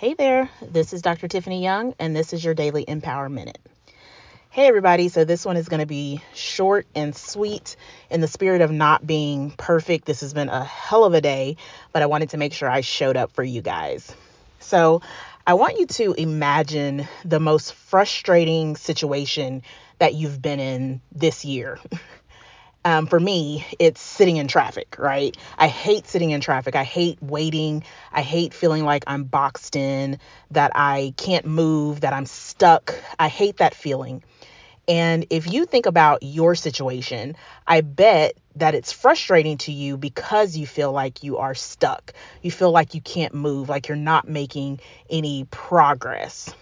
Hey there, this is Dr. Tiffany Young, and this is your Daily Empower Minute. Hey, everybody. So, this one is going to be short and sweet in the spirit of not being perfect. This has been a hell of a day, but I wanted to make sure I showed up for you guys. So, I want you to imagine the most frustrating situation that you've been in this year. Um, for me, it's sitting in traffic, right? I hate sitting in traffic. I hate waiting. I hate feeling like I'm boxed in, that I can't move, that I'm stuck. I hate that feeling. And if you think about your situation, I bet that it's frustrating to you because you feel like you are stuck. You feel like you can't move, like you're not making any progress,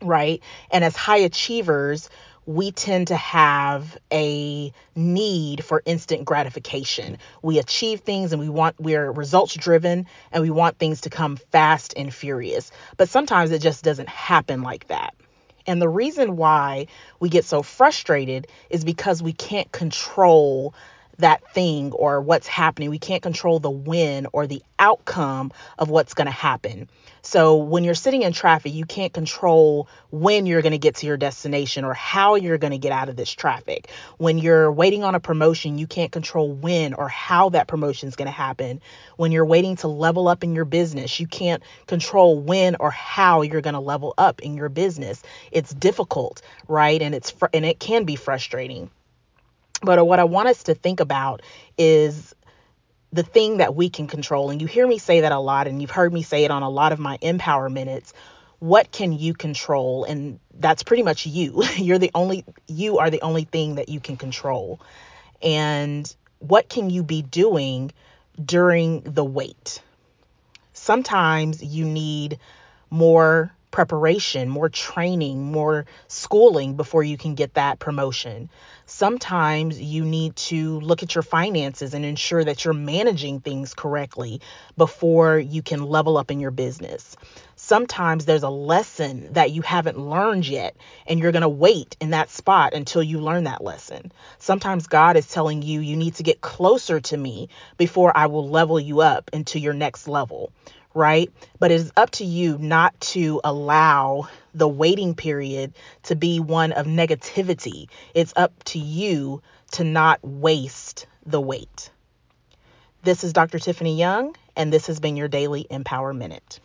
right? And as high achievers, we tend to have a need for instant gratification. We achieve things and we want, we're results driven and we want things to come fast and furious. But sometimes it just doesn't happen like that. And the reason why we get so frustrated is because we can't control that thing or what's happening. We can't control the when or the outcome of what's going to happen. So when you're sitting in traffic, you can't control when you're going to get to your destination or how you're going to get out of this traffic. When you're waiting on a promotion, you can't control when or how that promotion is going to happen. When you're waiting to level up in your business, you can't control when or how you're going to level up in your business. It's difficult, right? And it's fr- and it can be frustrating. But uh, what I want us to think about is the thing that we can control. And you hear me say that a lot, and you've heard me say it on a lot of my empower minutes. What can you control? And that's pretty much you. You're the only, you are the only thing that you can control. And what can you be doing during the wait? Sometimes you need more preparation, more training, more schooling before you can get that promotion. Sometimes you need to look at your finances and ensure that you're managing things correctly before you can level up in your business. Sometimes there's a lesson that you haven't learned yet, and you're going to wait in that spot until you learn that lesson. Sometimes God is telling you, you need to get closer to me before I will level you up into your next level right? But it is up to you not to allow the waiting period to be one of negativity. It's up to you to not waste the wait. This is Dr. Tiffany Young, and this has been your daily Empower Minute.